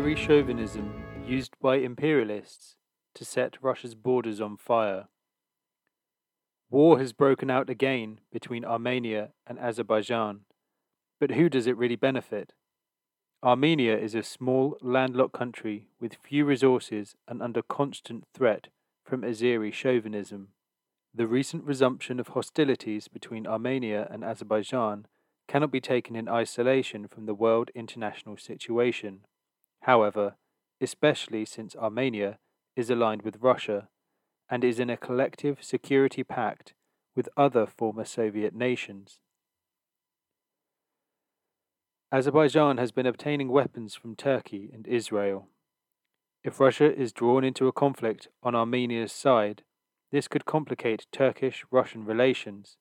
Azeri chauvinism used by imperialists to set Russia's borders on fire. War has broken out again between Armenia and Azerbaijan, but who does it really benefit? Armenia is a small, landlocked country with few resources and under constant threat from Azeri chauvinism. The recent resumption of hostilities between Armenia and Azerbaijan cannot be taken in isolation from the world international situation. However, especially since Armenia is aligned with Russia and is in a collective security pact with other former Soviet nations. Azerbaijan has been obtaining weapons from Turkey and Israel. If Russia is drawn into a conflict on Armenia's side, this could complicate Turkish Russian relations,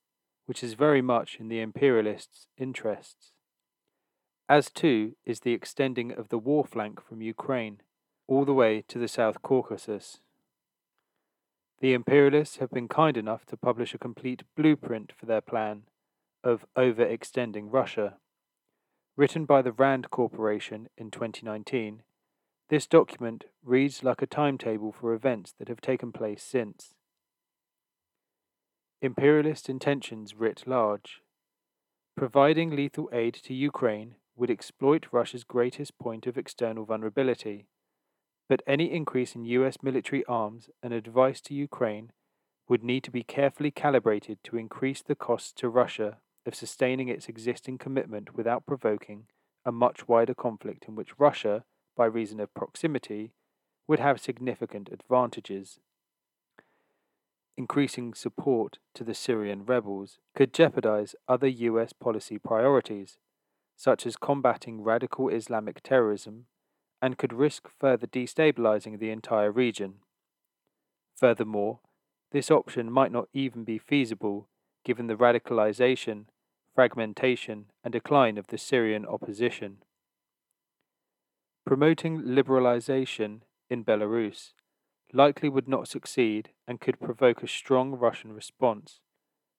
which is very much in the imperialists' interests. As too is the extending of the war flank from Ukraine all the way to the South Caucasus. The imperialists have been kind enough to publish a complete blueprint for their plan of overextending Russia. Written by the RAND Corporation in 2019, this document reads like a timetable for events that have taken place since. Imperialist intentions writ large. Providing lethal aid to Ukraine would exploit Russia's greatest point of external vulnerability, but any increase in US military arms and advice to Ukraine would need to be carefully calibrated to increase the costs to Russia of sustaining its existing commitment without provoking a much wider conflict in which Russia, by reason of proximity, would have significant advantages. Increasing support to the Syrian rebels could jeopardize other US policy priorities, such as combating radical Islamic terrorism, and could risk further destabilizing the entire region. Furthermore, this option might not even be feasible given the radicalization fragmentation, and decline of the Syrian opposition. Promoting liberalization in Belarus likely would not succeed and could provoke a strong Russian response,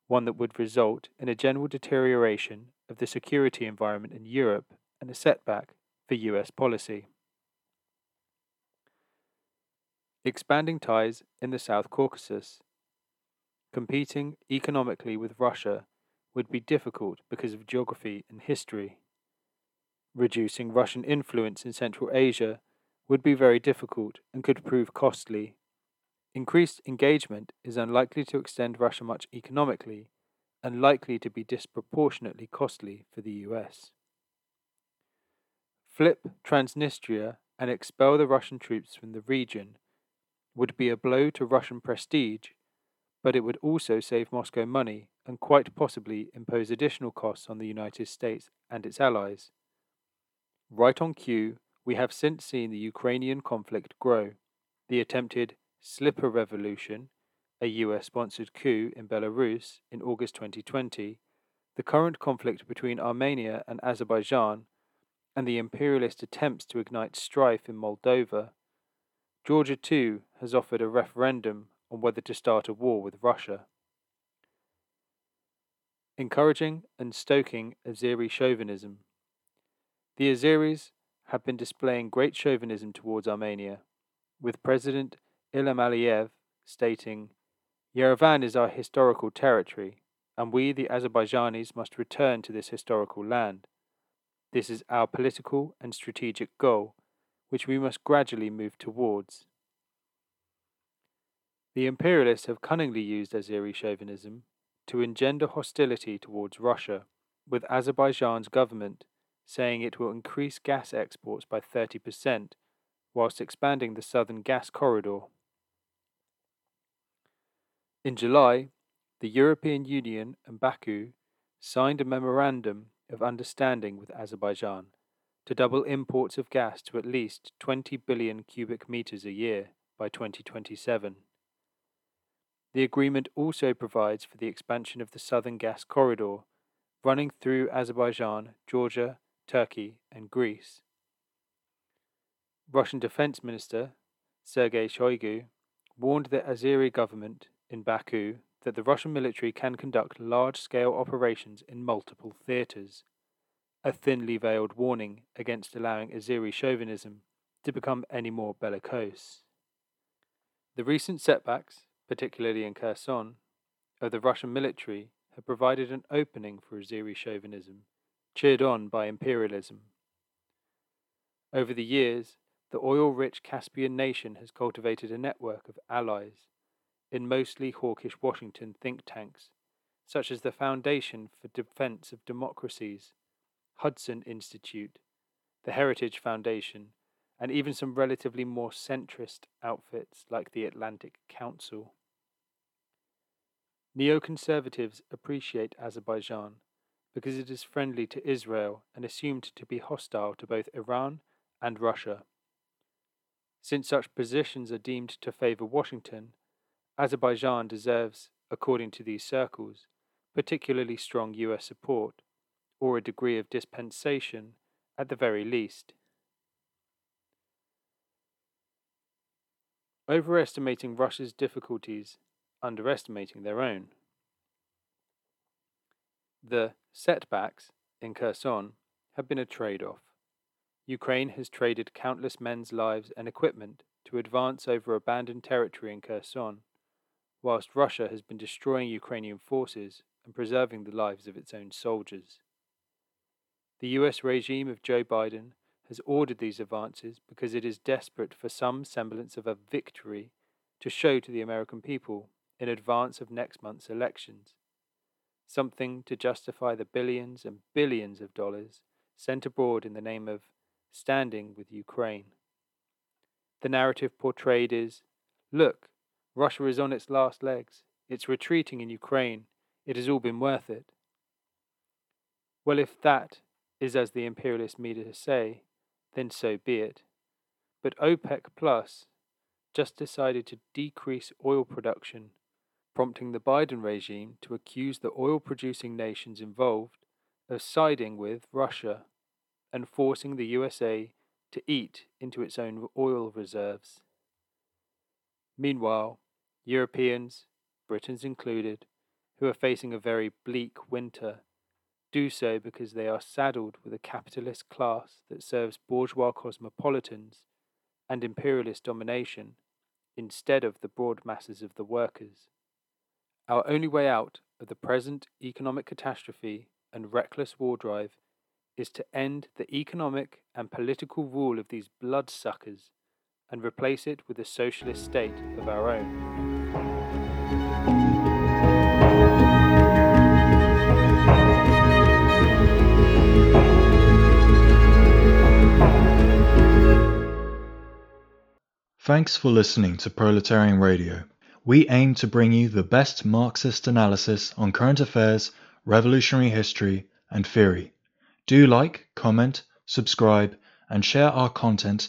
one that would result in a general deterioration of the security environment in Europe and a setback for US policy. Expanding ties in the South Caucasus. Competing economically with Russia would be difficult because of geography and history. Reducing Russian influence in Central Asia would be very difficult and could prove costly. Increased engagement is unlikely to extend Russia much economically and likely to be disproportionately costly for the US. Flip Transnistria and expel the Russian troops from the region would be a blow to Russian prestige, but it would also save Moscow money and quite possibly impose additional costs on the United States and its allies. Right on cue, we have since seen the Ukrainian conflict grow. The attempted Slipper Revolution, a US sponsored coup in Belarus in August 2020, the current conflict between Armenia and Azerbaijan, and the imperialist attempts to ignite strife in Moldova. Georgia, too, has offered a referendum on whether to start a war with Russia encouraging and stoking Azeri chauvinism. The Azeris have been displaying great chauvinism towards Armenia, with President Ilham Aliyev stating, Yerevan is our historical territory, and we, the Azerbaijanis, must return to this historical land. This is our political and strategic goal, which we must gradually move towards. The imperialists have cunningly used Azeri chauvinism to engender hostility towards Russia, with Azerbaijan's government saying it will increase gas exports by 30% whilst expanding the southern gas corridor. In July, the European Union and Baku signed a memorandum of understanding with Azerbaijan to double imports of gas to at least 20 billion cubic meters a year by 2027. The agreement also provides for the expansion of the Southern Gas Corridor, running through Azerbaijan, Georgia, Turkey, and Greece. Russian Defense Minister Sergei Shoigu warned the Azeri government in Baku that the Russian military can conduct large scale operations in multiple theatres, a thinly veiled warning against allowing Azeri chauvinism to become any more bellicose. The recent setbacks, particularly in Kherson, of the Russian military have provided an opening for Azeri chauvinism, cheered on by imperialism. Over the years, the oil rich Caspian nation has cultivated a network of allies in mostly hawkish Washington think tanks, such as the Foundation for Defense of Democracies, Hudson Institute, the Heritage Foundation, and even some relatively more centrist outfits like the Atlantic Council. Neoconservatives appreciate Azerbaijan because it is friendly to Israel and assumed to be hostile to both Iran and Russia. Since such positions are deemed to favor Washington, Azerbaijan deserves, according to these circles, particularly strong US support, or a degree of dispensation at the very least. Overestimating Russia's difficulties, underestimating their own. The setbacks in Kherson have been a trade off. Ukraine has traded countless men's lives and equipment to advance over abandoned territory in Kherson, whilst Russia has been destroying Ukrainian forces and preserving the lives of its own soldiers. The US regime of Joe Biden has ordered these advances because it is desperate for some semblance of a victory to show to the American people in advance of next month's elections, something to justify the billions and billions of dollars sent abroad in the name of standing with Ukraine. The narrative portrayed is look, Russia is on its last legs, it's retreating in Ukraine, it has all been worth it. Well, if that is as the imperialist media say, then so be it. But OPEC Plus just decided to decrease oil production, prompting the Biden regime to accuse the oil producing nations involved of siding with Russia and forcing the USA to eat into its own oil reserves. Meanwhile, Europeans, Britons included, who are facing a very bleak winter, do so because they are saddled with a capitalist class that serves bourgeois cosmopolitans and imperialist domination instead of the broad masses of the workers. Our only way out of the present economic catastrophe and reckless war drive is to end the economic and political rule of these bloodsuckers and replace it with a socialist state of our own. Thanks for listening to Proletarian Radio. We aim to bring you the best Marxist analysis on current affairs, revolutionary history, and theory. Do like, comment, subscribe, and share our content